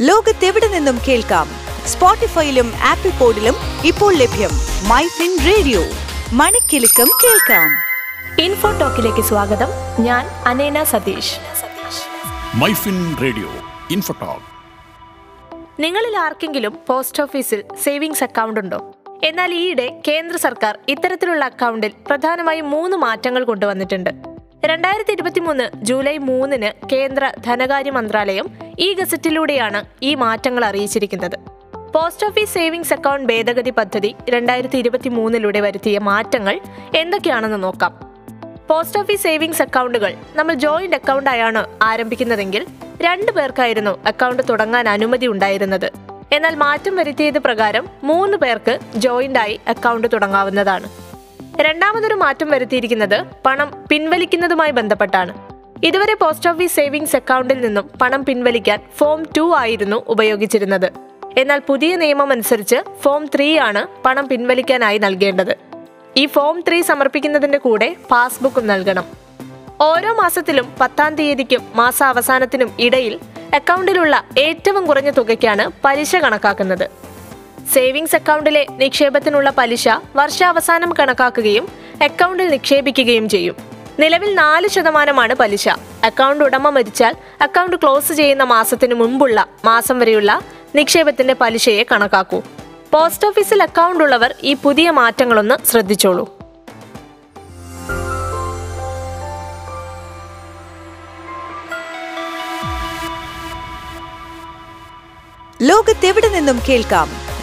ലോകത്തെവിടെ നിന്നും കേൾക്കാം? സ്പോട്ടിഫൈയിലും ആപ്പിൾ പോഡിലും ഇപ്പോൾ ലഭ്യം മൈ ഫിൻ റേഡിയോ. മണിക്കിലുക്കം കേൾക്കാം. ഇൻഫോ ടോക്കിലേക്ക് സ്വാഗതം. ഞാൻ Anena Satheesh. Myfin radio infotalk. നിങ്ങളിൽ ആർക്കെങ്കിലും പോസ്റ്റ് ഓഫീസിൽ സേവിങ്സ് അക്കൗണ്ട് ഉണ്ടോ? എന്നാൽ ഈയിടെ കേന്ദ്ര സർക്കാർ ഇത്തരത്തിലുള്ള അക്കൗണ്ടിൽ പ്രധാനമായും മൂന്ന് മാറ്റങ്ങൾ കൊണ്ടുവന്നിട്ടുണ്ട്. രണ്ടായിരത്തി ഇരുപത്തി മൂന്ന് ജൂലൈ മൂന്നിന് കേന്ദ്ര ധനകാര്യ മന്ത്രാലയം ഈ ഗസറ്റിലൂടെയാണ് ഈ മാറ്റങ്ങൾ അറിയിച്ചിരിക്കുന്നത്. പോസ്റ്റ് ഓഫീസ് സേവിങ്സ് അക്കൗണ്ട് ഭേദഗതി പദ്ധതി രണ്ടായിരത്തി ഇരുപത്തി മൂന്നിലൂടെ വരുത്തിയ മാറ്റങ്ങൾ എന്തൊക്കെയാണെന്ന് നോക്കാം. പോസ്റ്റ് ഓഫീസ് സേവിങ്സ് അക്കൗണ്ടുകൾ നമ്മൾ ജോയിന്റ് അക്കൗണ്ടായാണ് ആരംഭിക്കുന്നതെങ്കിൽ രണ്ടു പേർക്കായിരുന്നു അക്കൗണ്ട് തുടങ്ങാൻ അനുമതി ഉണ്ടായിരുന്നത്. എന്നാൽ മാറ്റം വരുത്തിയത് പ്രകാരം മൂന്ന് പേർക്ക് ജോയിന്റായി അക്കൗണ്ട് തുടങ്ങാവുന്നതാണ്. രണ്ടാമതൊരു മാറ്റം വരുത്തിയിരിക്കുന്നത് പണം പിൻവലിക്കുന്നതുമായി ബന്ധപ്പെട്ടാണ്. ഇതുവരെ പോസ്റ്റ് ഓഫീസ് സേവിങ്സ് അക്കൗണ്ടിൽ നിന്നും പണം പിൻവലിക്കാൻ ഫോം ടു ആയിരുന്നു ഉപയോഗിച്ചിരുന്നത്. എന്നാൽ പുതിയ നിയമം അനുസരിച്ച് ഫോം ത്രീ ആണ് പണം പിൻവലിക്കാനായി നൽകേണ്ടത്. ഈ ഫോം ത്രീ സമർപ്പിക്കുന്നതിന്റെ കൂടെ പാസ്ബുക്കും നൽകണം. ഓരോ മാസത്തിലും പത്താം തീയതിക്കും മാസാവസാനത്തിനും ഇടയിൽ അക്കൗണ്ടിലുള്ള ഏറ്റവും കുറഞ്ഞ തുകയ്ക്കാണ് പലിശ കണക്കാക്കുന്നത്. സേവിങ്സ് അക്കൗണ്ടിലെ നിക്ഷേപത്തിനുള്ള പലിശ വർഷാവസാനം കണക്കാക്കുകയും അക്കൗണ്ടിൽ നിക്ഷേപിക്കുകയും ചെയ്യും. നിലവിൽ നാല് ശതമാനമാണ് പലിശ. അക്കൗണ്ട് ഉടമ മരിച്ചാൽ അക്കൗണ്ട് ക്ലോസ് ചെയ്യുന്ന മാസത്തിന് മുമ്പുള്ള മാസം വരെയുള്ള നിക്ഷേപത്തിന്റെ പലിശയെ കണക്കാക്കൂ. പോസ്റ്റ് ഓഫീസിൽ അക്കൗണ്ട് ഉള്ളവർ ഈ പുതിയ മാറ്റങ്ങളൊന്ന് ശ്രദ്ധിച്ചോളൂ. ലോകത്തെവിടെ നിന്നും കേൾക്കാം?